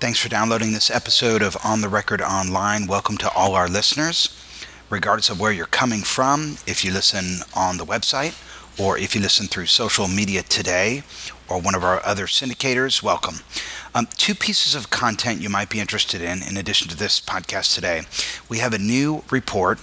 Thanks for downloading this episode of On the Record Online. Welcome to all our listeners, regardless of where you're coming from, if you listen on the website or if you listen through social media today or one of our other syndicators, welcome. Um, two pieces of content you might be interested in, in addition to this podcast today. We have a new report,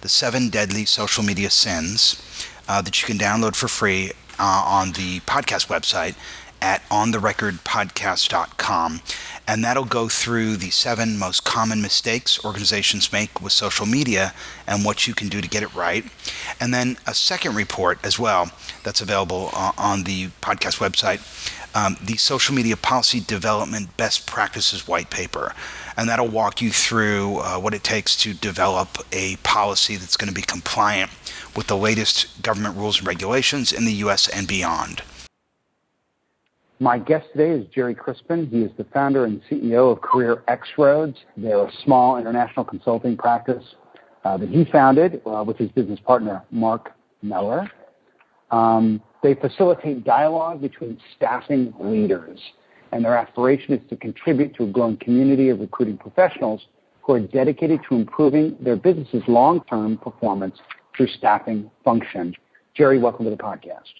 The Seven Deadly Social Media Sins, uh, that you can download for free uh, on the podcast website at ontherecordpodcast.com and that'll go through the seven most common mistakes organizations make with social media and what you can do to get it right. And then a second report as well that's available uh, on the podcast website um, the Social Media Policy Development Best Practices White Paper. And that'll walk you through uh, what it takes to develop a policy that's going to be compliant with the latest government rules and regulations in the U.S. and beyond. My guest today is Gerry Crispin. He is the founder and CEO of Career X Roads. They're a small international consulting practice uh, that he founded uh, with his business partner, Mark Mehler. Um, they facilitate dialogue between staffing leaders, and their aspiration is to contribute to a growing community of recruiting professionals who are dedicated to improving their business's long-term performance through staffing function. Jerry, welcome to the podcast.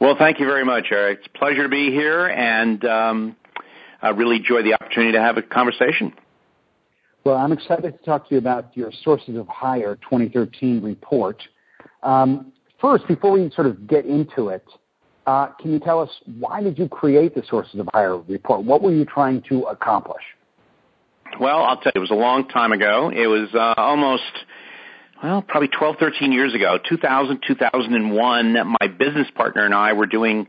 Well, thank you very much, Eric. It's a pleasure to be here, and um, I really enjoy the opportunity to have a conversation. Well, I'm excited to talk to you about your Sources of Hire 2013 report. Um, first, before we sort of get into it, uh, can you tell us why did you create the Sources of Hire report? What were you trying to accomplish? Well, I'll tell you, it was a long time ago. It was uh, almost well, probably 12, 13 years ago, 2000, 2001, my business partner and I were doing,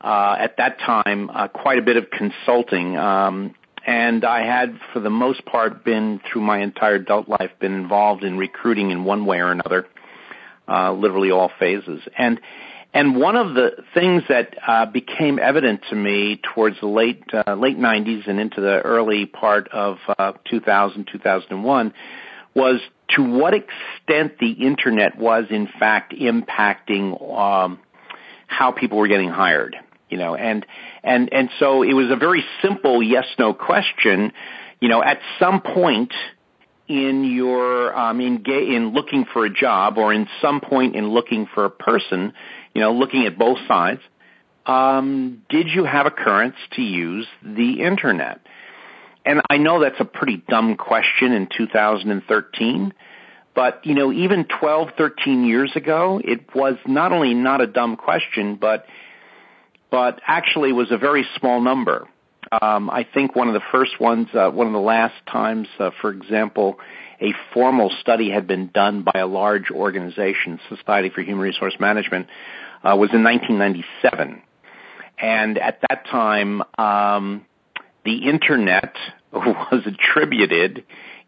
uh, at that time, uh, quite a bit of consulting. Um, and I had, for the most part, been through my entire adult life, been involved in recruiting in one way or another, uh, literally all phases. And, and one of the things that uh, became evident to me towards the late uh, late 90s and into the early part of uh, 2000 2001 was to what extent the internet was in fact impacting um, how people were getting hired. You know, and and and so it was a very simple yes no question. You know, at some point in your um, in in looking for a job or in some point in looking for a person, you know, looking at both sides, um, did you have a current to use the internet? And I know that's a pretty dumb question in 2013, but you know, even 12, 13 years ago, it was not only not a dumb question, but but actually was a very small number. Um, I think one of the first ones, uh, one of the last times, uh, for example, a formal study had been done by a large organization, Society for Human Resource Management, uh, was in 1997. And at that time, um, the internet was attributed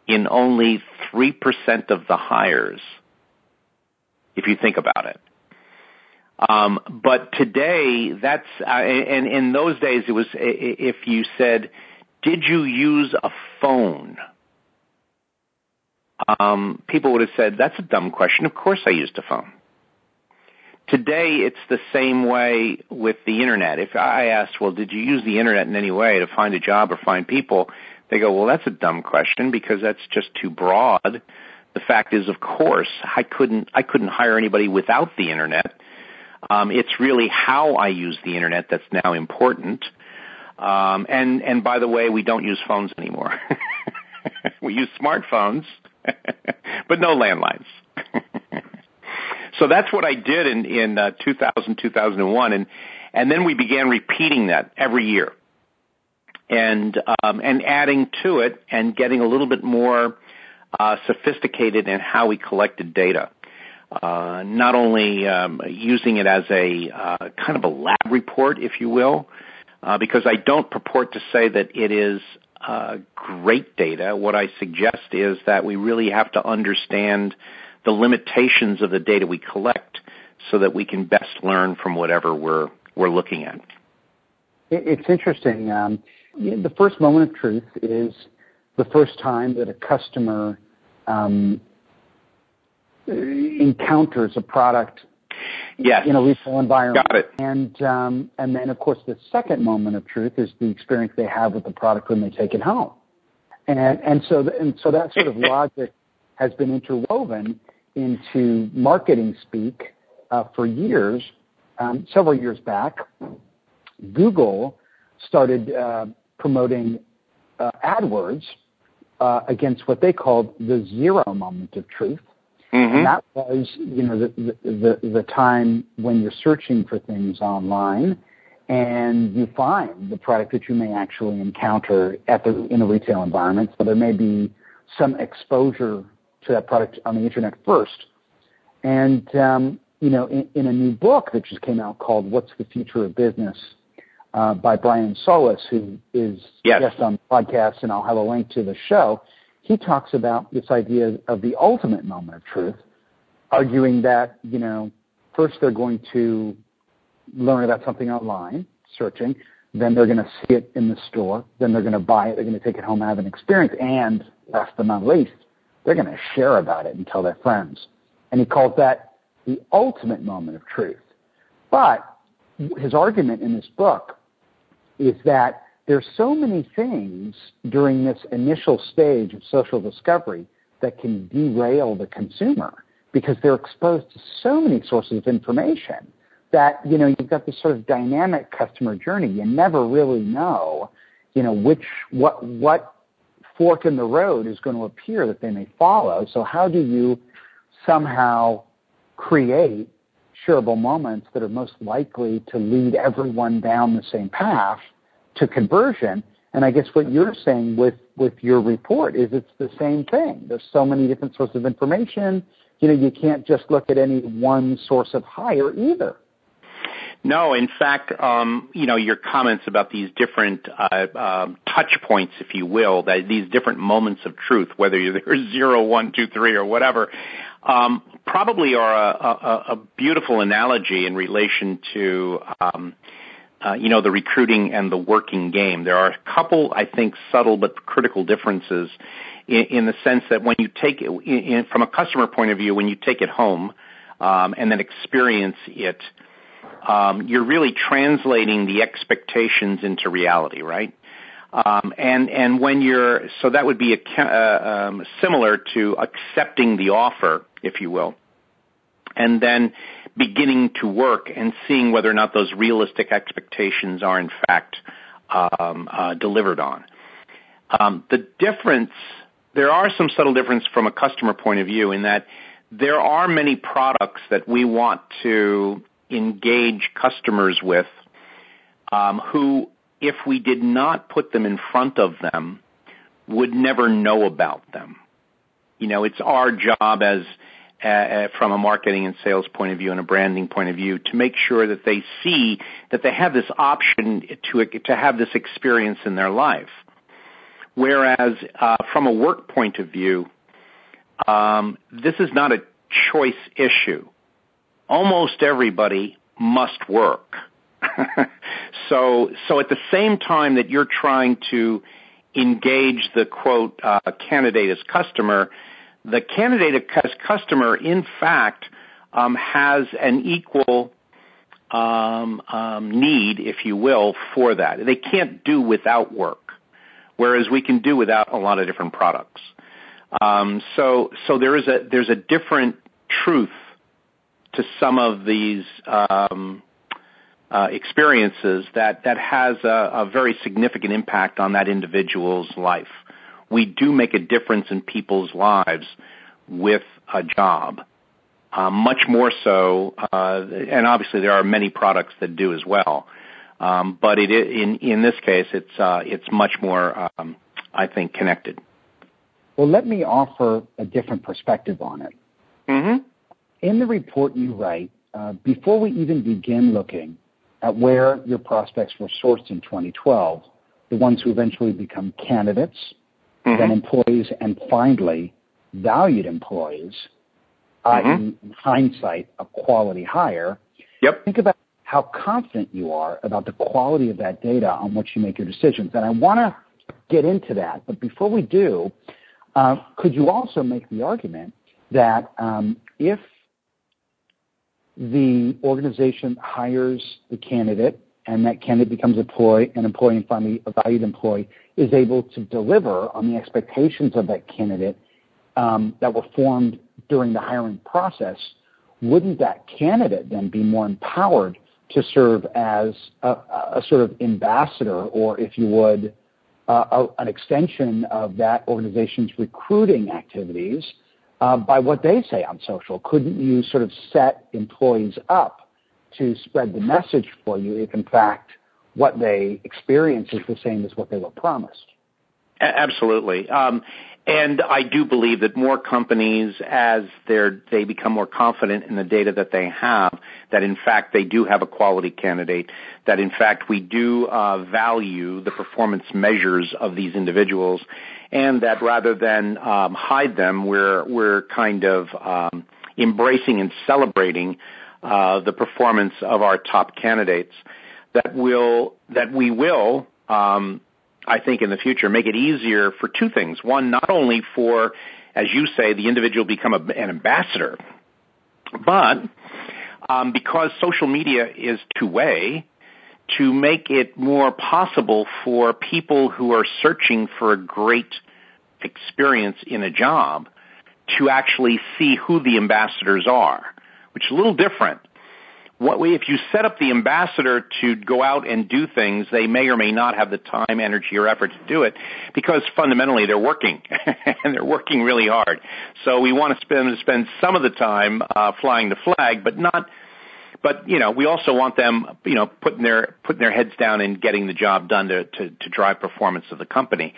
in only 3% of the hires, if you think about it. Um, but today, that's, uh, and in those days, it was, if you said, did you use a phone? Um, people would have said, that's a dumb question. Of course I used a phone. Today, it's the same way with the internet. If I asked, well, did you use the internet in any way to find a job or find people? They go, well, that's a dumb question because that's just too broad. The fact is, of course, I couldn't, I couldn't hire anybody without the internet. Um, it's really how I use the internet that's now important. Um, and, and by the way, we don't use phones anymore. we use smartphones, but no landlines. So that's what I did in, in uh, 2000, 2001. And, and then we began repeating that every year and um, and adding to it and getting a little bit more uh, sophisticated in how we collected data. Uh, not only um, using it as a uh, kind of a lab report, if you will, uh, because I don't purport to say that it is uh, great data. What I suggest is that we really have to understand the limitations of the data we collect so that we can best learn from whatever we're we're looking at. It's interesting. Um, the first moment of truth is the first time that a customer um, encounters a product yes. in a retail environment. Got it. And um, and then of course the second moment of truth is the experience they have with the product when they take it home. And and so the, and so that sort of logic has been interwoven into marketing speak uh, for years. Um, several years back, Google started uh, promoting uh, AdWords uh, against what they called the zero moment of truth. Mm-hmm. And that was, you know, the, the, the time when you're searching for things online and you find the product that you may actually encounter at the, in a retail environment. So there may be some exposure to that product on the internet first. And, um, you know, in, in, a new book that just came out called What's the Future of Business uh, by Brian Solis, who is yes. guest on the podcast, and I'll have a link to the show he talks about this idea of the ultimate moment of truth, arguing that, you know, first they're going to learn about something online, searching, then they're going to see it in the store, then they're going to buy it, they're going to take it home and have an experience, and last but not least, they're going to share about it and tell their friends. And he calls that the ultimate moment of truth. But his argument in this book is that there's so many things during this initial stage of social discovery that can derail the consumer because they're exposed to so many sources of information that you know you've got this sort of dynamic customer journey you never really know you know which what what fork in the road is going to appear that they may follow so how do you somehow create shareable moments that are most likely to lead everyone down the same path to conversion. And I guess what you're saying with, with your report is it's the same thing. There's so many different sources of information. You know, you can't just look at any one source of hire either. No, in fact, um, you know, your comments about these different uh, um, touch points, if you will, that these different moments of truth, whether you're zero, one, two, three, or whatever, um, probably are a, a, a, beautiful analogy in relation to um, uh, you know, the recruiting and the working game. There are a couple, I think, subtle but critical differences in, in the sense that when you take it, in, from a customer point of view, when you take it home um, and then experience it, um, you're really translating the expectations into reality, right? Um, and and when you're so that would be a, uh, um, similar to accepting the offer, if you will, and then beginning to work and seeing whether or not those realistic expectations are in fact um, uh, delivered on. Um, the difference, there are some subtle differences from a customer point of view in that there are many products that we want to engage customers with um, who, if we did not put them in front of them, would never know about them. You know, it's our job as uh, from a marketing and sales point of view and a branding point of view to make sure that they see that they have this option to to have this experience in their life. Whereas uh, from a work point of view, um, this is not a choice issue. Almost everybody must work. so so at the same time that you're trying to engage the quote uh, candidate as customer the candidate as customer, in fact, um, has an equal um, um, need, if you will, for that. They can't do without work, whereas we can do without a lot of different products. Um, so, so there is a there's a different truth to some of these um, uh, experiences that that has a, a very significant impact on that individual's life we do make a difference in people's lives with a job. Uh, much more so, uh, and obviously there are many products that do as well. Um, but it, in in this case, it's uh, it's much more, um, I think, connected. Well, let me offer a different perspective on it. In the report you write, uh, before we even begin looking at where your prospects were sourced in 2012, the ones who eventually become candidates, mm-hmm. then employees, and finally, valued employees, mm-hmm. i.e., in hindsight, a quality hire. Yep. Think about how confident you are about the quality of that data on which you make your decisions. And I want to get into that, but before we do, uh, could you also make the argument that um, if the organization hires the candidate and that candidate becomes employee, an employee and finally a valued employee is able to deliver on the expectations of that candidate um, that were formed during the hiring process, wouldn't that candidate then be more empowered to serve as a, a sort of ambassador or, if you would, uh, a, an extension of that organization's recruiting activities by what they say on social? Couldn't you sort of set employees up to spread the message for you if, in fact, what they experience is the same as what they were promised? Absolutely. Um, I do believe that more companies, as they become more confident in the data that they have, that in fact they do have a quality candidate, that in fact we do uh, value the performance measures of these individuals, and that rather than um, hide them, we're we're kind of um, embracing and celebrating uh, the performance of our top candidates. That will that we will um, I think in the future make it easier for two things. One, not only for, as you say, the individual become a, an ambassador, but um, because social media is two way, to make it more possible for people who are searching for a great experience in a job to actually see who the ambassadors are, which is a little different what if you set up the ambassador to go out and do things, they may or may not have the time, energy, or effort to do it because fundamentally they're working and they're working really hard. So we want to spend spend some of the time uh, flying the flag, but not. But you know, we also want them, you know, putting their putting their heads down and getting the job done to to, to drive performance of the company.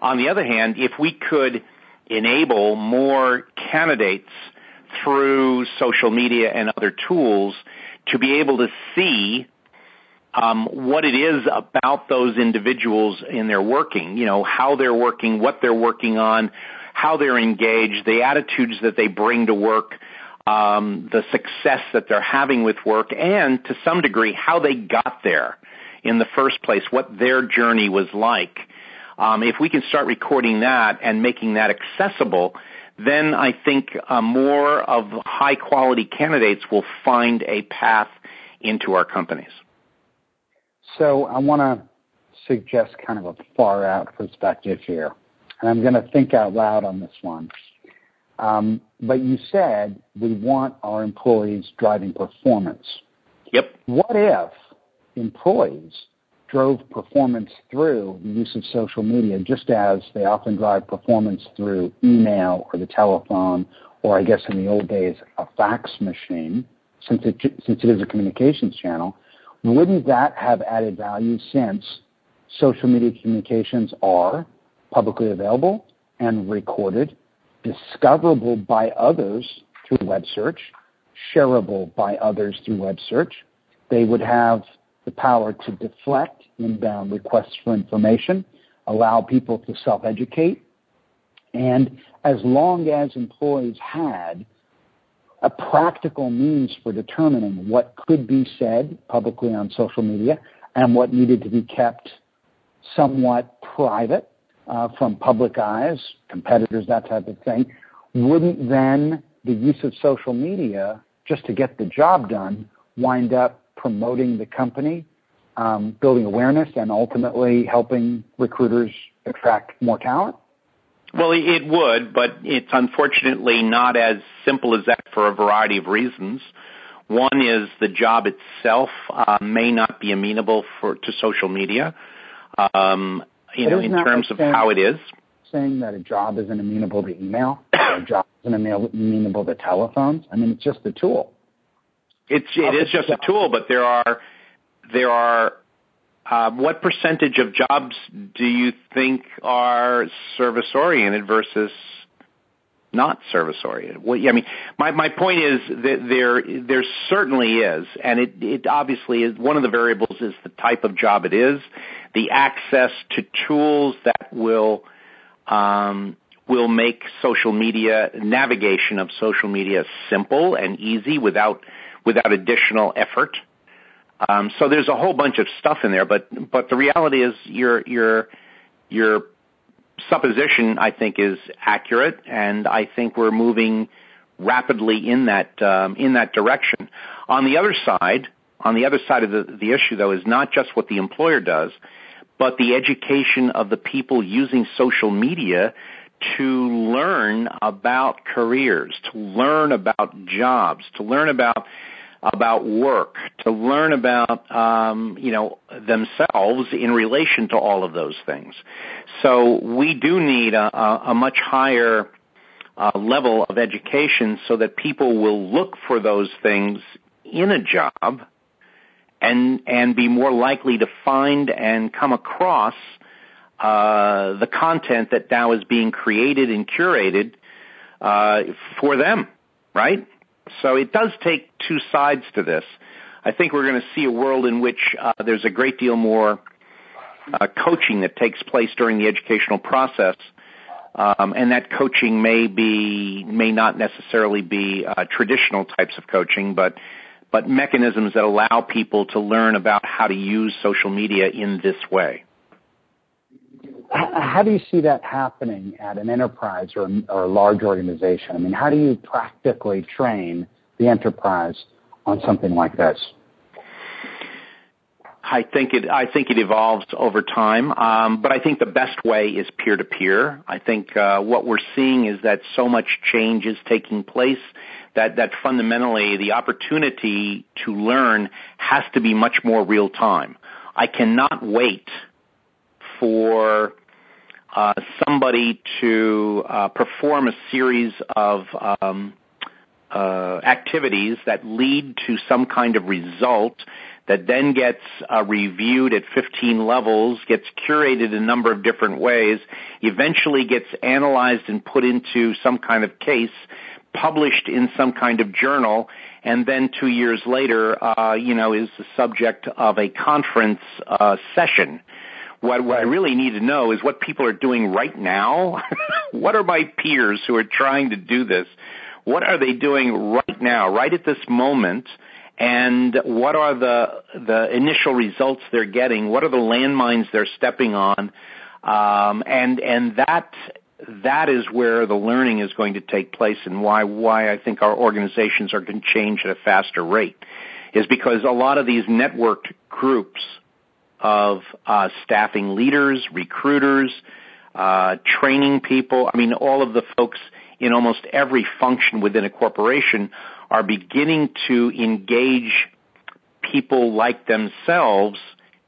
On the other hand, if we could enable more candidates through social media and other tools to be able to see um, what it is about those individuals in their working, you know, how they're working, what they're working on, how they're engaged, the attitudes that they bring to work, um, the success that they're having with work, and to some degree how they got there in the first place, what their journey was like. Um, if we can start recording that and making that accessible, then I think uh, more of high quality candidates will find a path into our companies. So I want to suggest kind of a far out perspective here. And I'm going to think out loud on this one. Um, but you said we want our employees driving performance. Yep. What if employees drove performance through the use of social media, just as they often drive performance through email or the telephone, or I guess in the old days, a fax machine, since it, since it is a communications channel, wouldn't that have added value since social media communications are publicly available and recorded, discoverable by others through web search, shareable by others through web search? They would have the power to deflect inbound requests for information, allow people to self-educate, and as long as employees had a practical means for determining what could be said publicly on social media and what needed to be kept somewhat private uh, from public eyes, competitors, that type of thing, wouldn't then the use of social media just to get the job done wind up promoting the company, building awareness, and ultimately helping recruiters attract more talent? Well, it would, but it's unfortunately not as simple as that for a variety of reasons. One is the job itself uh, may not be amenable for to social media, um, you know, in terms of saying, how it is. Saying that a job isn't amenable to email, a job isn't amenable to telephones. I mean, it's just a tool. It's it is just a tool, but there are there are um, what percentage of jobs do you think are service oriented versus not service oriented. Well, I mean, my my point is that there there certainly is, and it it obviously is one of the variables is the type of job it is, the access to tools that will um, will make social media navigation of social media simple and easy without without additional effort. Um, so there's a whole bunch of stuff in there, but but the reality is your your your supposition I think is accurate, and I think we're moving rapidly in that um, in that direction. On the other side, on the other side of the, the issue though, is not just what the employer does, but the education of the people using social media to learn about careers, to learn about jobs, to learn about about work, to learn about um, you know themselves in relation to all of those things. So we do need a, a, much higher uh, level of education so that people will look for those things in a job and and be more likely to find and come across uh, the content that now is being created and curated uh, for them, right? So it does take two sides to this. I think we're going to see a world in which uh, there's a great deal more uh, coaching that takes place during the educational process, um, and that coaching may be may not necessarily be uh, traditional types of coaching, but but mechanisms that allow people to learn about how to use social media in this way. How do you see that happening at an enterprise or, a large organization? I mean, how do you practically train the enterprise on something like this? I think it. I think it evolves over time, um, but I think the best way is peer to peer. I think uh, what we're seeing is that so much change is taking place that that fundamentally the opportunity to learn has to be much more real time. I cannot wait for uh, somebody to uh, perform a series of um, uh, activities that lead to some kind of result that then gets uh, reviewed at 15 levels, gets curated a number of different ways, eventually gets analyzed and put into some kind of case, published in some kind of journal, and then two years later, uh, you know, is the subject of a conference uh, session what, what I really need to know is what people are doing right now. what are my peers who are trying to do this? What are they doing right now, right at this moment? And what are the the initial results they're getting? What are the landmines they're stepping on? Um, and and that that is where the learning is going to take place, and why why I think our organizations are going to change at a faster rate, is because a lot of these networked groups of uh, staffing leaders, recruiters, uh, training people. I mean, all of the folks in almost every function within a corporation are beginning to engage people like themselves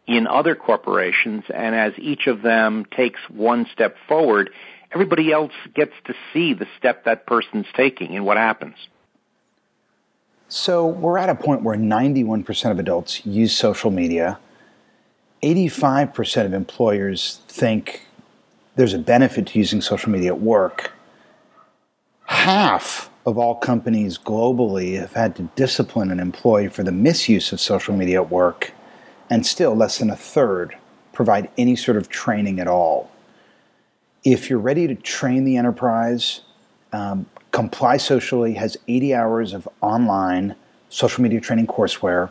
in other corporations. And as each of them takes one step forward, everybody else gets to see the step that person's taking and what happens. So we're at a point where 91% of adults use social media 85% of employers think there's a benefit to using social media at work. Half of all companies globally have had to discipline an employee for the misuse of social media at work, and still less than a third provide any sort of training at all. If you're ready to train the enterprise, um, Comply Socially has 80 hours of online social media training courseware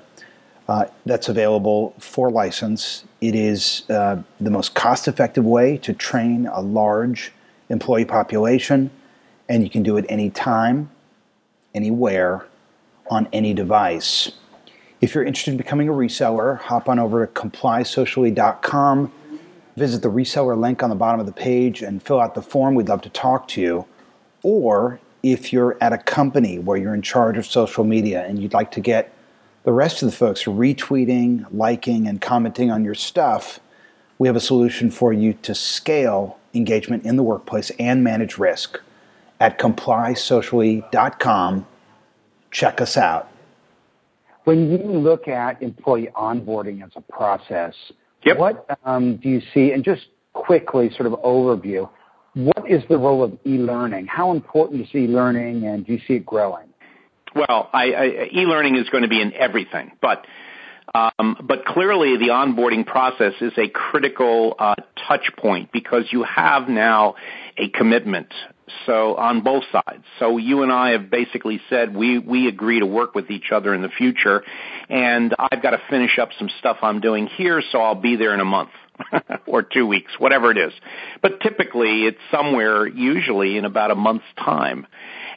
uh, that's available for license. It is uh, the most cost effective way to train a large employee population, and you can do it anytime, anywhere, on any device. If you're interested in becoming a reseller, hop on over to complysocially.com, visit the reseller link on the bottom of the page, and fill out the form. We'd love to talk to you. Or if you're at a company where you're in charge of social media and you'd like to get the rest of the folks retweeting, liking, and commenting on your stuff, we have a solution for you to scale engagement in the workplace and manage risk at complysocially.com. Check us out. When you look at employee onboarding as a process, yep. what um, do you see? And just quickly, sort of overview, What is the role of e-learning? How important is e-learning, and do you see it growing? Well, e-learning is going to be in everything, but um, but clearly the onboarding process is a critical uh, touch point because you have now a commitment. So on both sides. So you and I have basically said we we agree to work with each other in the future, and I've got to finish up some stuff I'm doing here, so I'll be there in a month. or two weeks, whatever it is. But typically it's somewhere usually in about a month's time.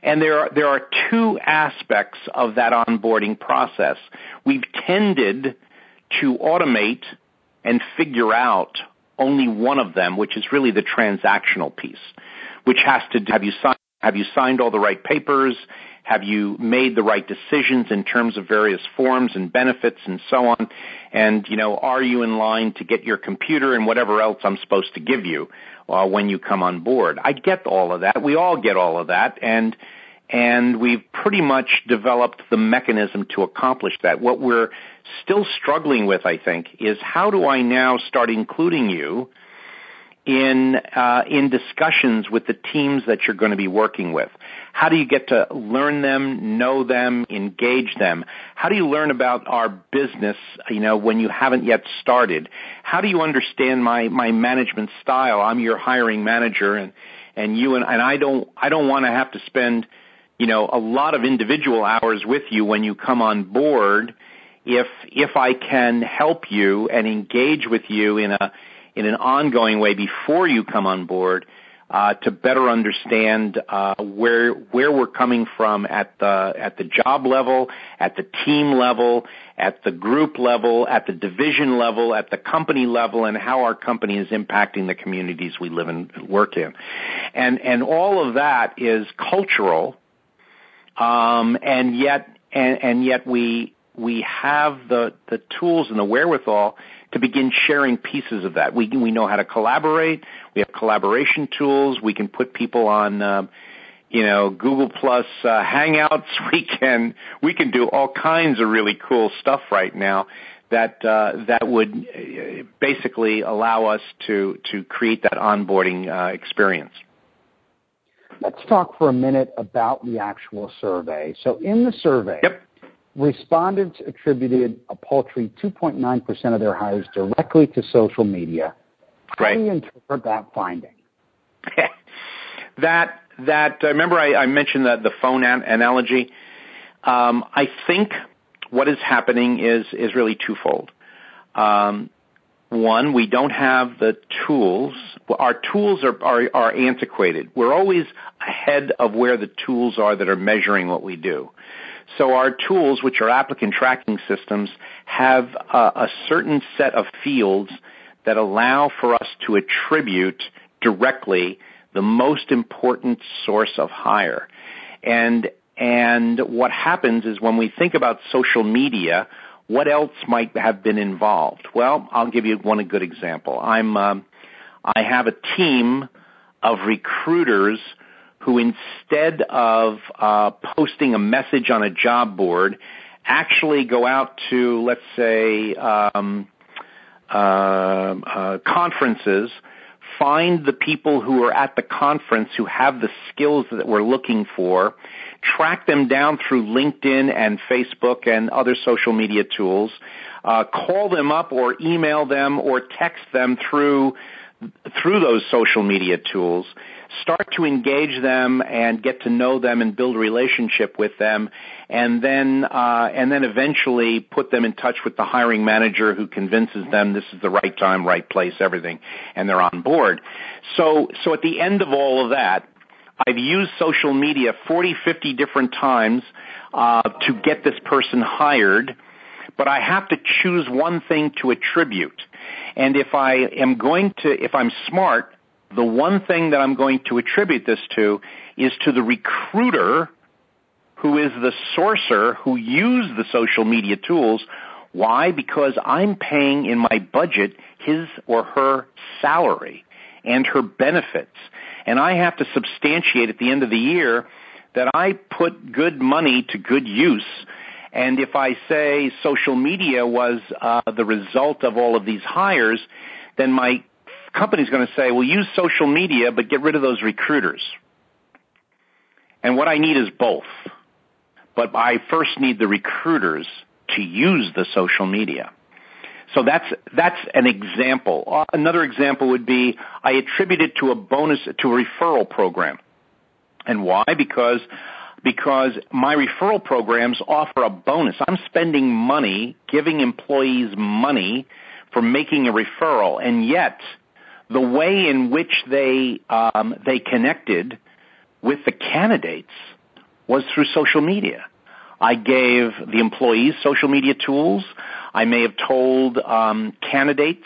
And there are, there are two aspects of that onboarding process. We've tended to automate and figure out only one of them, which is really the transactional piece, which has to do, have you signed, have you signed all the right papers? Have you made the right decisions in terms of various forms and benefits and so on? And, you know, are you in line to get your computer and whatever else I'm supposed to give you uh, when you come on board? I get all of that. We all get all of that. And, and we've pretty much developed the mechanism to accomplish that. What we're still struggling with, I think, is how do I now start including you in uh, in discussions with the teams that you're going to be working with? How do you get to learn them, know them, engage them? How do you learn about our business, you know, when you haven't yet started? How do you understand my my management style? I'm your hiring manager and and you and, and I don't I don't want to have to spend, you know, a lot of individual hours with you when you come on board if if I can help you and engage with you in a in an ongoing way before you come on board to better understand uh, where where we're coming from at the at the job level, at the team level, at the group level, at the division level, at the company level, and how our company is impacting the communities we live and work in, and and all of that is cultural, um, and yet and, and yet we we have the the tools and the wherewithal to begin sharing pieces of that. We we know how to collaborate. We have collaboration tools. We can put people on, um, you know, Google Plus uh, Hangouts. We can we can do all kinds of really cool stuff right now that uh, that would uh, basically allow us to to create that onboarding uh, experience. Let's talk for a minute about the actual survey. So in the survey, yep. Respondents attributed a paltry 2.9% of their hires directly to social media. How right. do you interpret that finding? that that uh, remember I, I mentioned that the phone an- analogy. Um, I think what is happening is is really twofold. Um, one, we don't have the tools. Our tools are, are, are antiquated. We're always ahead of where the tools are that are measuring what we do. So our tools, which are applicant tracking systems, have a, a certain set of fields that allow for us to attribute directly the most important source of hire. And, and what happens is when we think about social media, what else might have been involved? Well, I'll give you one good example. I'm, um, I have a team of recruiters who instead of uh, posting a message on a job board, actually go out to, let's say, um, uh, uh, conferences, find the people who are at the conference who have the skills that we're looking for, track them down through LinkedIn and Facebook and other social media tools, uh, call them up or email them or text them through through those social media tools start to engage them and get to know them and build a relationship with them and then uh, and then eventually put them in touch with the hiring manager who convinces them this is the right time right place everything and they're on board. So so at the end of all of that I've used social media 40 50 different times uh, to get this person hired but I have to choose one thing to attribute and if I am going to, if I'm smart, the one thing that I'm going to attribute this to is to the recruiter who is the sourcer who used the social media tools. Why? Because I'm paying in my budget his or her salary and her benefits. And I have to substantiate at the end of the year that I put good money to good use and if I say social media was uh, the result of all of these hires, then my company's going to say, well, use social media, but get rid of those recruiters. And what I need is both. But I first need the recruiters to use the social media. So that's that's an example. Uh, another example would be I attribute it to a bonus to a referral program. And why? Because because my referral programs offer a bonus. I'm spending money, giving employees money for making a referral, and yet the way in which they um, they connected with the candidates was through social media. I gave the employees social media tools. I may have told um, candidates.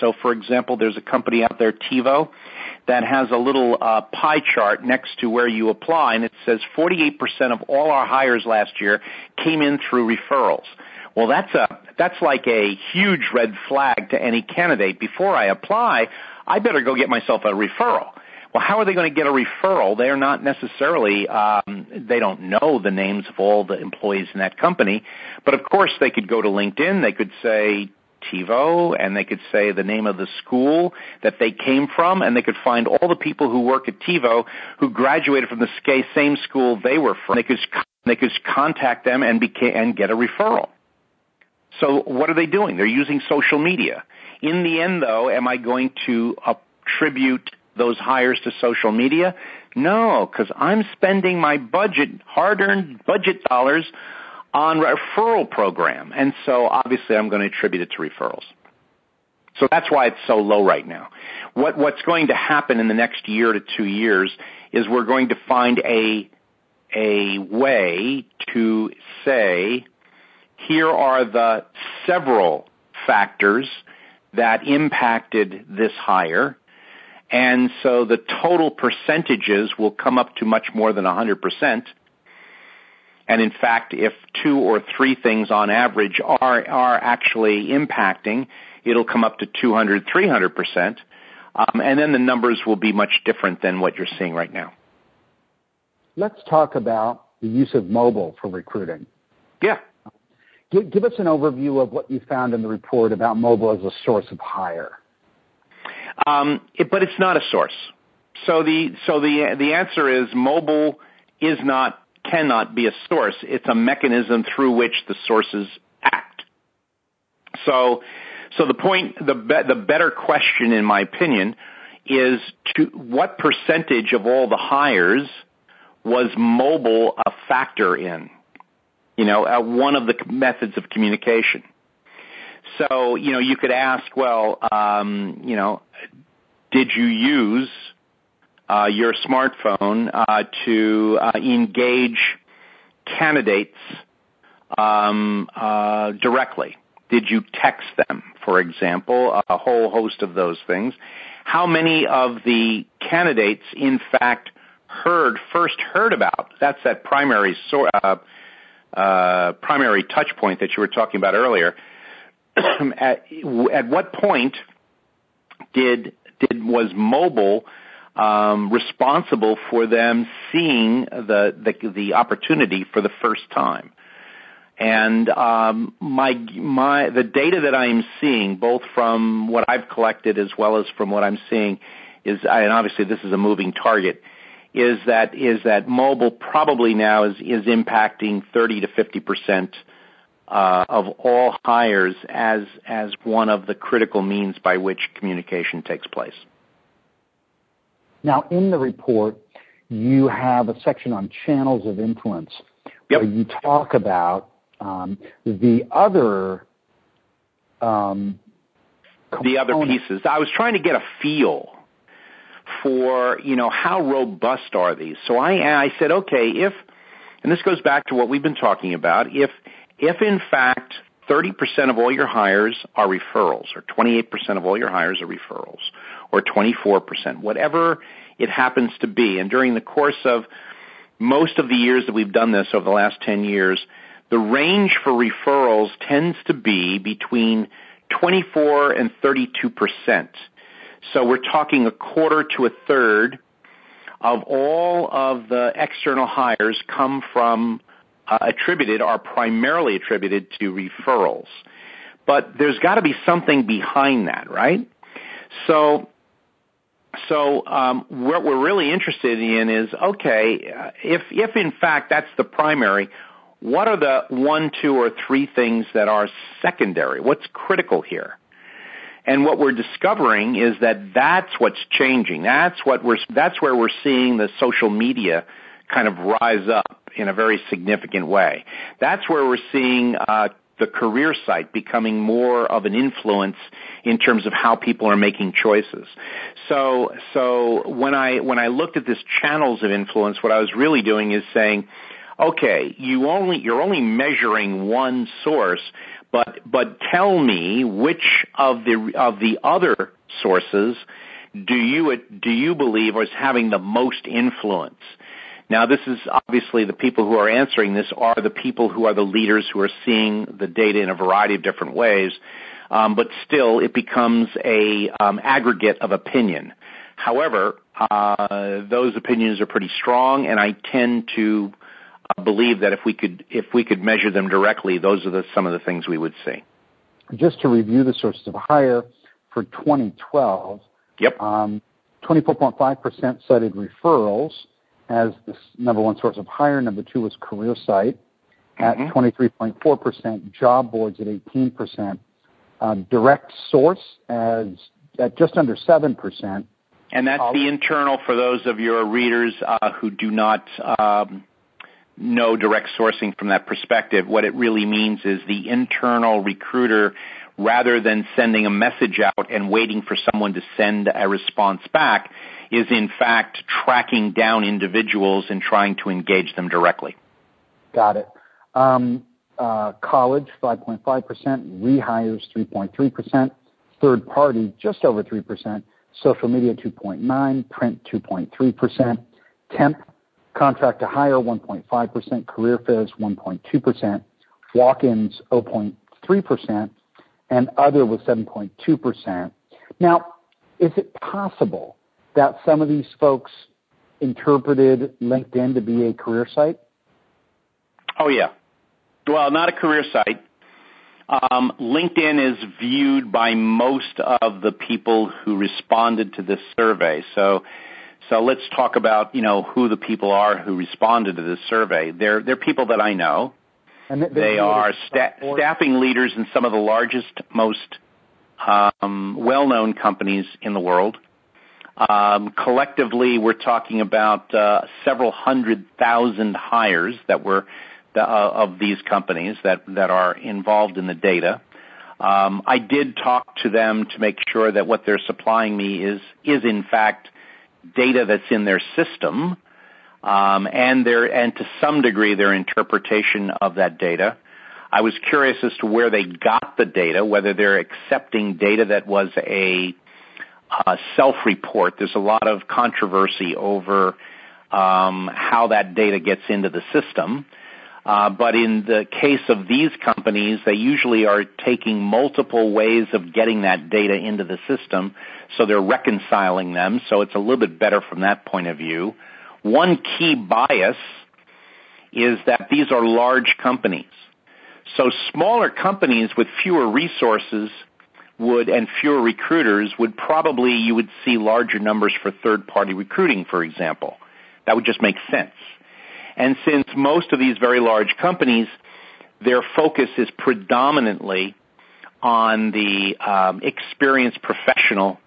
So, for example, there's a company out there, TiVo, that has a little uh, pie chart next to where you apply, and it says 48% of all our hires last year came in through referrals. Well, that's a that's like a huge red flag to any candidate. Before I apply, I better go get myself a referral. Well, how are they going to get a referral? They are not necessarily, um, they don't know the names of all the employees in that company. But of course, they could go to LinkedIn. They could say TiVo, and they could say the name of the school that they came from, and they could find all the people who work at TiVo who graduated from the same school they were from. They could they could contact them and beca- and get a referral. So what are they doing? They're using social media. In the end, though, am I going to attribute those hires to social media? No, because I'm spending my budget, hard-earned budget dollars on referral program. And so obviously I'm going to attribute it to referrals. So that's why it's so low right now. What, what's going to happen in the next year to two years is we're going to find a, a way to say, here are the several factors that impacted this hire and so the total percentages will come up to much more than 100%. And in fact, if two or three things on average are, are actually impacting, it'll come up to 200, 300%. Um, and then the numbers will be much different than what you're seeing right now. Let's talk about the use of mobile for recruiting. Yeah. Give, give us an overview of what you found in the report about mobile as a source of hire. Um, it, but it's not a source. So the so the the answer is mobile is not cannot be a source. It's a mechanism through which the sources act. So so the point the be, the better question in my opinion is to what percentage of all the hires was mobile a factor in? You know, uh, one of the methods of communication. So, you know, you could ask, well, um, you know, did you use your smartphone uh, to uh, engage candidates um, uh, directly? Did you text them, for example? A whole host of those things. How many of the candidates, in fact, heard first heard about? That's that primary so, uh, uh, primary touch point that you were talking about earlier. at, at what point did did was mobile um, responsible for them seeing the, the the opportunity for the first time? And um, my my the data that I'm seeing, both from what I've collected as well as from what I'm seeing, is and obviously this is a moving target, is that is that mobile probably now is is impacting 30 to 50 percent uh, of all hires as as one of the critical means by which communication takes place. Now, in the report, you have a section on channels of influence yep. where you talk about um, the other um, the other pieces. I was trying to get a feel for you know how robust are these. So I I said okay if and this goes back to what we've been talking about if if in fact 30% of all your hires are referrals, or 28% of all your hires are referrals, or 24%, whatever it happens to be, and during the course of most of the years that we've done this over the last 10 years, the range for referrals tends to be between 24 and 32%. So we're talking a quarter to a third of all of the external hires come from uh, attributed are primarily attributed to referrals. But there's got to be something behind that, right? So so um, what we're really interested in is okay, uh, if if in fact that's the primary, what are the one, two, or three things that are secondary? What's critical here? And what we're discovering is that that's what's changing. That's what we're, that's where we're seeing the social media kind of rise up in a very significant way. That's where we're seeing, uh, the career site becoming more of an influence in terms of how people are making choices. So, so when I, when I looked at this channels of influence, what I was really doing is saying, okay, you only, you're only measuring one source, but but tell me which of the of the other sources do you do you believe is having the most influence? Now, this is obviously the people who are answering this are the people who are the leaders who are seeing the data in a variety of different ways, um, but still, it becomes a um, aggregate of opinion. However, uh, those opinions are pretty strong, and I tend to believe that if we could if we could measure them directly, those are the, some of the things we would see. Just to review the sources of hire for 2012. Yep. Um, 24.5% cited referrals as the number one source of hire. Number two was career site at mm-hmm. 23.4%. Job boards at 18%. Uh, direct source as at just under 7%. And that's the internal for those of your readers uh, who do not um, no direct sourcing from that perspective. What it really means is the internal recruiter, rather than sending a message out and waiting for someone to send a response back, is in fact tracking down individuals and trying to engage them directly. Got it. Um, uh, college, 5.5%, rehires, 3.3%, third party, just over 3%, social media, 2.9, print, 2.3%, temp, Contract to hire, 1.5%. Career fairs, 1.2%. Walk-ins, 0.3%. And other was 7.2%. Now, is it possible that some of these folks interpreted LinkedIn to be a career site? Oh, yeah. Well, not a career site. Um, LinkedIn is viewed by most of the people who responded to this survey. So so let's talk about, you know, who the people are who responded to this survey. They're, they're people that I know. And they, they are sta- staffing leaders in some of the largest, most um, well-known companies in the world. Um, collectively, we're talking about uh, several hundred thousand hires that were uh, of these companies that that are involved in the data. Um, I did talk to them to make sure that what they're supplying me is is in fact data that's in their system, um, and their and to some degree their interpretation of that data. I was curious as to where they got the data, whether they're accepting data that was a, a self-report. There's a lot of controversy over um, how that data gets into the system. Uh, but in the case of these companies, they usually are taking multiple ways of getting that data into the system, so they're reconciling them. So it's a little bit better from that point of view. One key bias is that these are large companies. So smaller companies with fewer resources would and fewer recruiters would probably you would see larger numbers for third party recruiting, for example. That would just make sense. And since most of these very large companies, their focus is predominantly on the um, experienced professional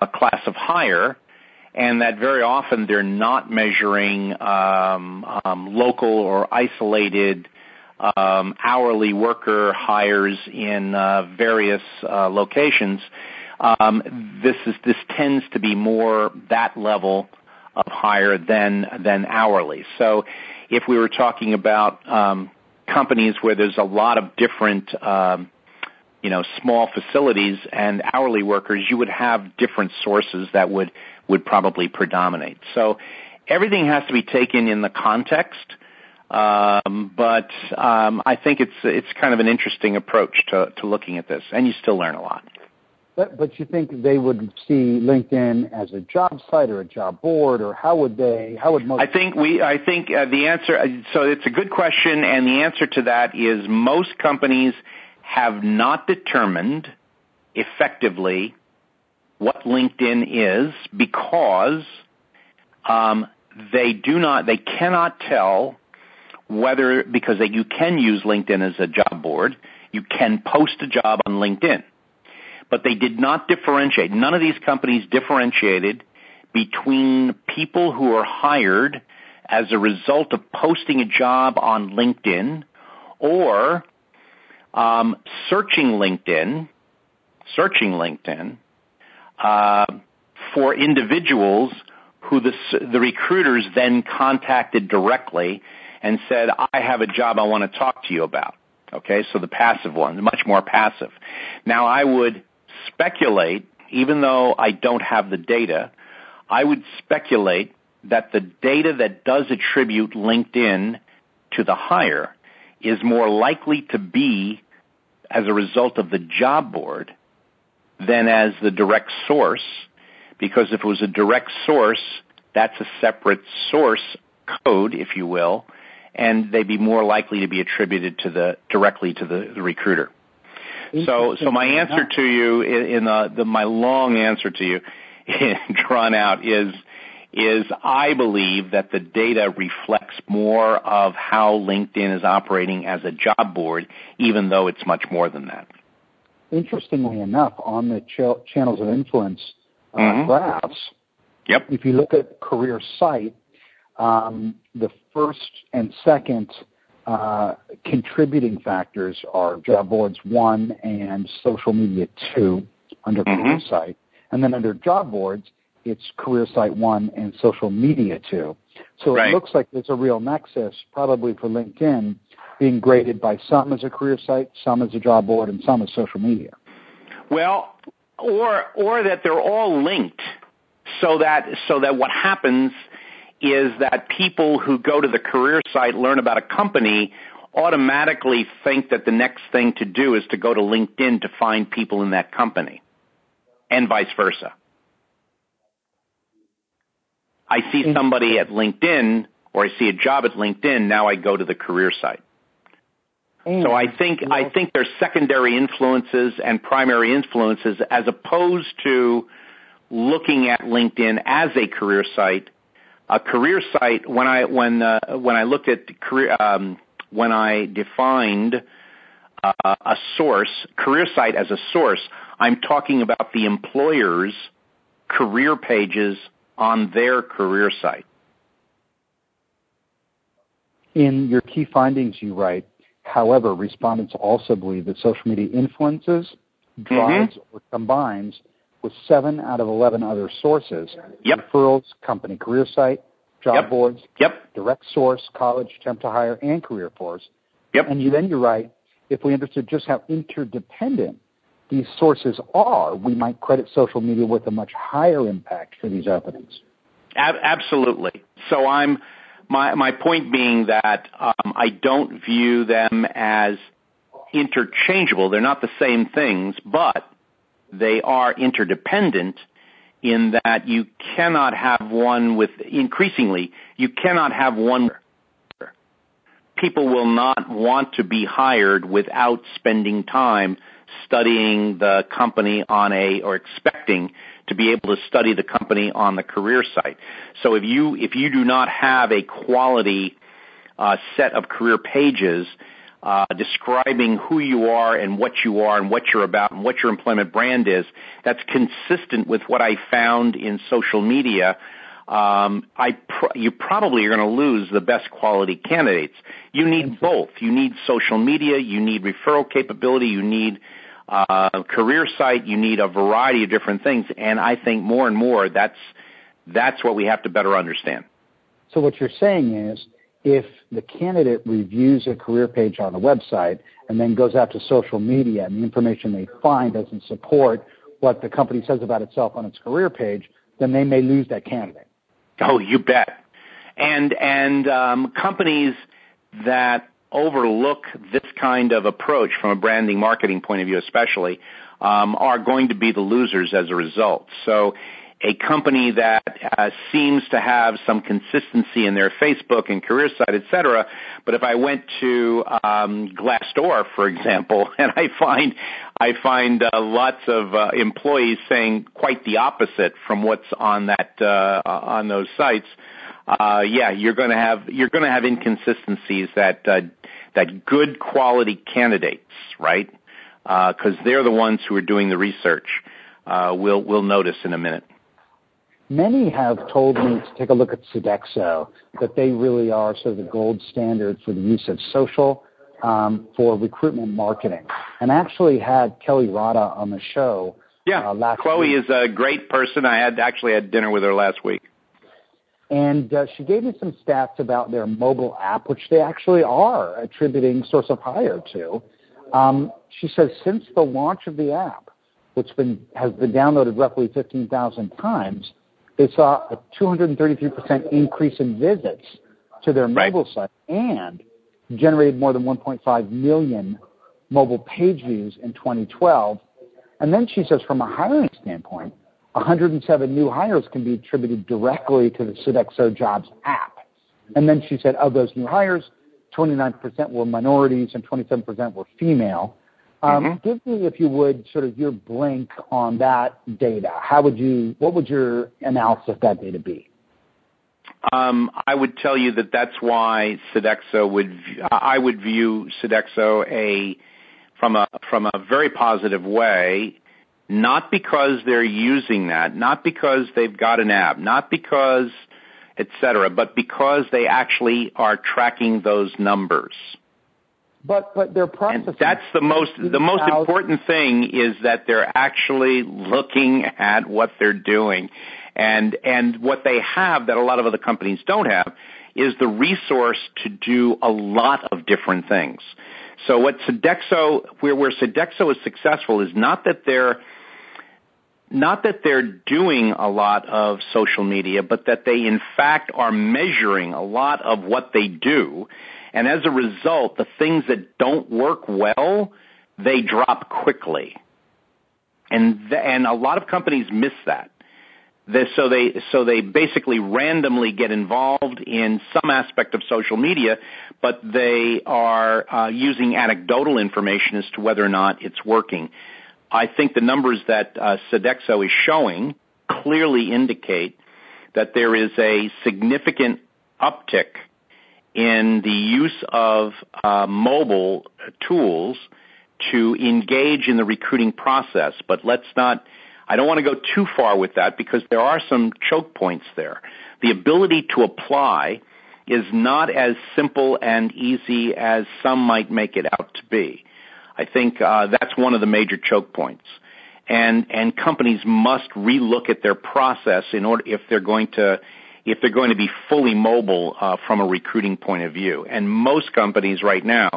uh, class of hire, and that very often they're not measuring um, um, local or isolated hourly worker hires in uh, various uh, locations. Um, this is this tends to be more that level of hire than than hourly. So if we were talking about um, companies where there's a lot of different, um, you know, small facilities and hourly workers, you would have different sources that would would probably predominate. So everything has to be taken in the context. Um, but um, I think it's it's kind of an interesting approach to, to looking at this, and you still learn a lot. But, but you think they would see LinkedIn as a job site or a job board, or how would they? How would most? I think we. I think the answer. So it's a good question, and the answer to that is most companies have not determined effectively what LinkedIn is because um, they do not, they cannot tell whether because you can use LinkedIn as a job board, you can post a job on LinkedIn, but they did not differentiate. None of these companies differentiated between people who are hired as a result of posting a job on LinkedIn or um, searching LinkedIn, searching LinkedIn uh, for individuals who the, the recruiters then contacted directly and said, I have a job I want to talk to you about. Okay, so the passive one, much more passive. Now I would speculate, even though I don't have the data, I would speculate that the data that does attribute LinkedIn to the hire is more likely to be as a result of the job board than as the direct source, because if it was a direct source, that's a separate source code, if you will, and they'd be more likely to be attributed to the directly to the, the recruiter. So, so my answer to you in, the, the my long answer to you, drawn out, is is I believe that the data reflects more of how LinkedIn is operating as a job board, even though it's much more than that. Interestingly enough, on the ch- channels of influence uh, mm-hmm. graphs, yep. if you look at career site, the first and second uh, contributing factors are job boards one and social media two under mm-hmm. career site. And then under job boards, it's career site one and social media two. So it looks like there's a real nexus, probably for LinkedIn, being graded by some as a career site, some as a job board, and some as social media. Well, or or that they're all linked, so that so that what happens is that people who go to the career site learn about a company automatically think that the next thing to do is to go to LinkedIn to find people in that company, and vice versa. I see mm-hmm. somebody at LinkedIn or I see a job at LinkedIn, now I go to the career site. Mm. So I think I think there's secondary influences and primary influences as opposed to looking at LinkedIn as a career site. A career site when I when uh, when I looked at career um, when I defined uh, a source career site as a source, I'm talking about the employer's career pages on their career site. In your key findings, you write, however, respondents also believe that social media influences, drives, mm-hmm. or combines with seven out of 11 other sources yep. referrals, company career site, job yep. boards, yep. direct source, college, temp to hire, and career force. Yep. And you, then you write, if we understood just how interdependent these sources are, we might credit social media with a much higher impact for these openings. absolutely. So I'm my my point being that um, I don't view them as interchangeable. They're not the same things, but they are interdependent in that you cannot have one with increasingly you cannot have one people will not want to be hired without spending time studying the company on a or expecting to be able to study the company on the career site. So if you if you do not have a quality uh, set of career pages uh, describing who you are and what you are and what you're about and what your employment brand is, that's consistent with what I found in social media. Um, I pr- you probably are going to lose the best quality candidates. You need both. You need social media. You need referral capability. You need uh, career site, you need a variety of different things. And I think more and more that's, that's what we have to better understand. So what you're saying is if the candidate reviews a career page on the website and then goes out to social media and the information they find doesn't support what the company says about itself on its career page, then they may lose that candidate. Oh, you bet. And and um, companies that overlook this kind of approach from a branding marketing point of view especially um, are going to be the losers as a result. So a company that uh, seems to have some consistency in their Facebook and career site, et cetera. But if I went to um, Glassdoor, for example, and I find I find uh, lots of uh, employees saying quite the opposite from what's on that uh, on those sites, uh, yeah, you're going to have you're going to have inconsistencies that uh, that good quality candidates, right? Because uh, they're the ones who are doing the research. Uh, we'll we'll notice in a minute. Many have told me to take a look at Sodexo, that they really are sort of the gold standard for the use of social um, for recruitment marketing. And I actually had Kelly Rada on the show. Yeah, uh, last Chloe week. is a great person. I had actually had dinner with her last week. And uh, she gave me some stats about their mobile app, which they actually are attributing source of hire to. Um, she says since the launch of the app, which been, has been downloaded roughly 15,000 times, they saw a 233% increase in visits to their mobile site and generated more than 1.5 million mobile page views in 2012. And then she says, from a hiring standpoint, 107 new hires can be attributed directly to the Sodexo Jobs app. And then she said, of those new hires, 29% were minorities and 27% were female. Um, mm-hmm. Give me, if you would, sort of your blink on that data. How would you? What would your analysis of that data be? Um, I would tell you that that's why Sodexo would. I would view Sodexo a from a from a very positive way, not because they're using that, not because they've got an app, not because et cetera, but because they actually are tracking those numbers. But but they're processing. And that's the most the most important thing is that they're actually looking at what they're doing, and and what they have that a lot of other companies don't have is the resource to do a lot of different things. So what Sodexo, where where Sodexo is successful is not that they're not that they're doing a lot of social media, but that they in fact are measuring a lot of what they do and as a result, the things that don't work well, they drop quickly. And, th- and a lot of companies miss that. so they so they basically randomly get involved in some aspect of social media, but they are uh, using anecdotal information as to whether or not it's working. I think the numbers that uh, Sodexo is showing clearly indicate that there is a significant uptick in the use of uh, mobile tools to engage in the recruiting process. But let's not, I don't want to go too far with that because there are some choke points there. The ability to apply is not as simple and easy as some might make it out to be. I think uh, that's one of the major choke points. And, and companies must relook at their process in order, if they're going to if they're going to be fully mobile uh, from a recruiting point of view. And most companies right now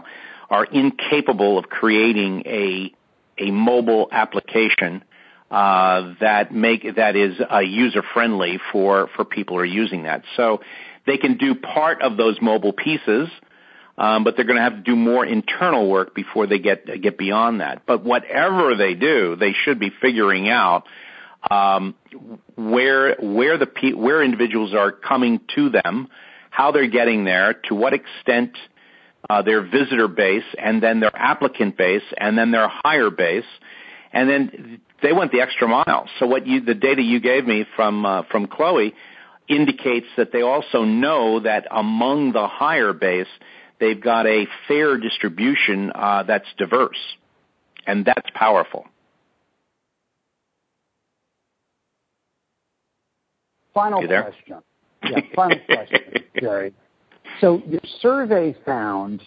are incapable of creating a a mobile application uh, that make that is uh, user friendly for for people who are using that. So they can do part of those mobile pieces, um, but they're going to have to do more internal work before they get get beyond that. But whatever they do, they should be figuring out um, where where the pe- where individuals are coming to them, how they're getting there, to what extent uh, their visitor base, and then their applicant base, and then their hire base, and then they went the extra mile. So what you the data you gave me from uh, from Chloe indicates that they also know that among the hire base, they've got a fair distribution uh, that's diverse, and that's powerful. Final question. Yeah, final question, Gerry. So your survey found,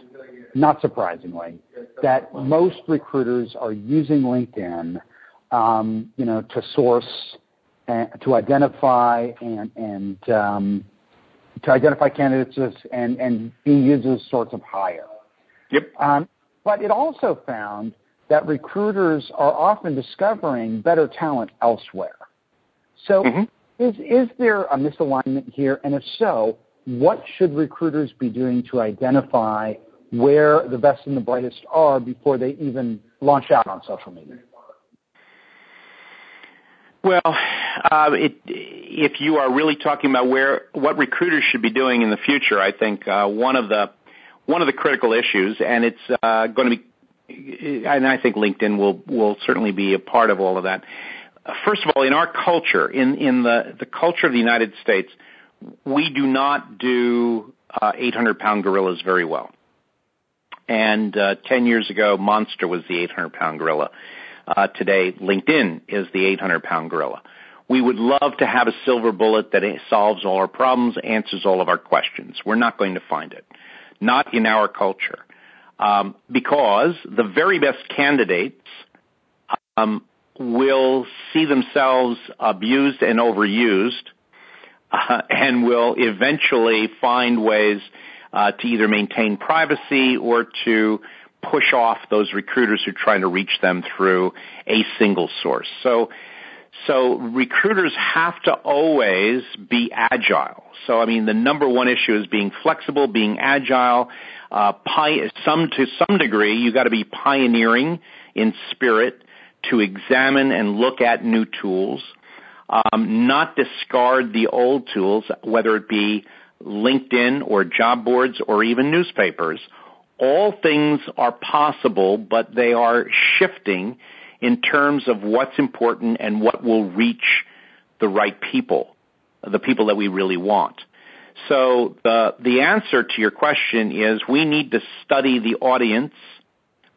not surprisingly, that most recruiters are using LinkedIn, um, you know, to source and to identify and and um, to identify candidates and and being used as a source of hire. Yep. Um, but it also found that recruiters are often discovering better talent elsewhere. So mm-hmm. Is, is there a misalignment here? And if so, what should recruiters be doing to identify where the best and the brightest are before they even launch out on social media? Well, uh, if you are really talking about where what recruiters should be doing in the future, I think uh, one of the one of the critical issues, and it's uh, I think LinkedIn will certainly be a part of all of that. First of all, in our culture, in in the the culture of the United States, we do not do 800 uh, pound gorillas very well. And uh, 10 years ago, Monster was the 800 pound gorilla. Uh, today, LinkedIn is the 800 pound gorilla. We would love to have a silver bullet that solves all our problems, answers all of our questions. We're not going to find it. Not in our culture. Um, because the very best candidates um, will see themselves abused and overused uh, and will eventually find ways uh, to either maintain privacy or to push off those recruiters who are trying to reach them through a single source. So, so recruiters have to always be agile. So, I mean, the number one issue is being flexible, being agile. Uh, pi- some to some degree, you got to be pioneering in spirit to examine and look at new tools. Um, not discard the old tools, whether it be LinkedIn or job boards or even newspapers. All things are possible, but they are shifting in terms of what's important and what will reach the right people, the people that we really want. So the, the answer to your question is we need to study the audience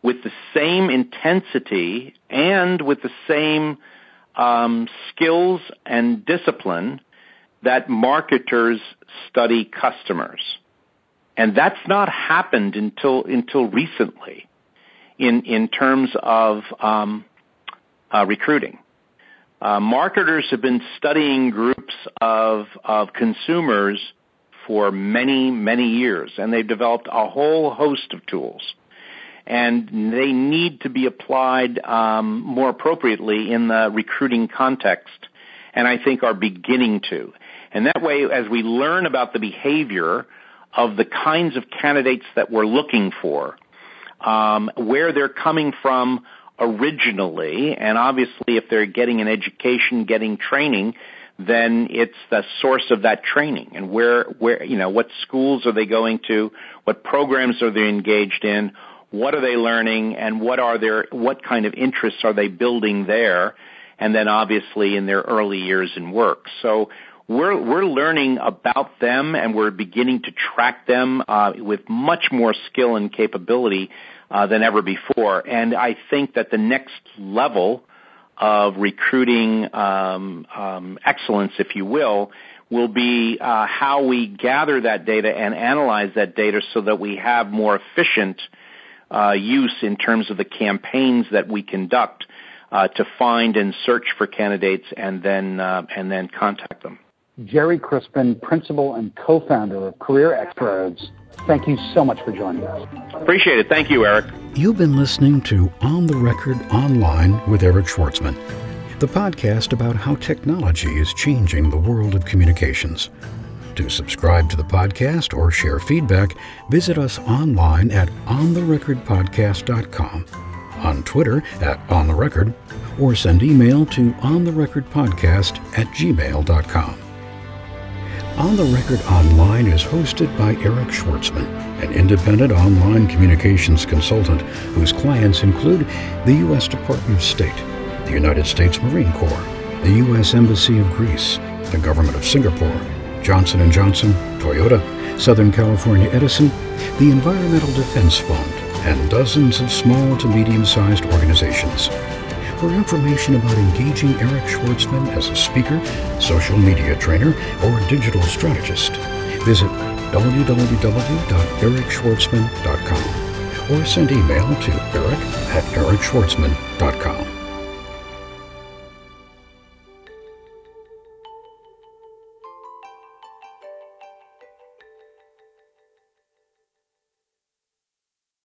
with the same intensity and with the same um, skills and discipline that marketers study customers. And that's not happened until until recently in in terms of um, uh, recruiting. Uh, marketers have been studying groups of of consumers for many many years, and they've developed a whole host of tools and they need to be applied um, more appropriately in the recruiting context, and I think are beginning to. And that way, as we learn about the behavior of the kinds of candidates that we're looking for, um, where they're coming from originally, and obviously if they're getting an education, getting training, then it's the source of that training. And where, where, you know, what schools are they going to, what programs are they engaged in, what are they learning and what are their what kind of interests are they building there and then obviously in their early years in work. So we're we're learning about them and we're beginning to track them uh, with much more skill and capability uh, than ever before. And i think that the next level of recruiting um, um, excellence if you will will be uh, how we gather that data and analyze that data so that we have more efficient uh, use in terms of the campaigns that we conduct uh, to find and search for candidates and then uh, and then contact them. Gerry Crispin, principal and co-founder of CareerXroads. Thank you so much for joining us. Appreciate it. Thank you, Eric. You've been listening to On the Record Online with Eric Schwartzman, the podcast about how technology is changing the world of communications. To subscribe to the podcast or share feedback, visit us online at ontherecordpodcast.com, on Twitter at ontherecord, or send email to ontherecordpodcast at gmail.com. On the Record Online is hosted by Eric Schwartzman, an independent online communications consultant whose clients include the U.S. Department of State, the United States Marine Corps, the U.S. Embassy of Greece, the Government of Singapore, Johnson & Johnson, Toyota, Southern California Edison, the Environmental Defense Fund, and dozens of small to medium-sized organizations. For information about engaging Eric Schwartzman as a speaker, social media trainer, or digital strategist, visit www.ericschwartzman.com or send email to eric at ericschwartzman.com.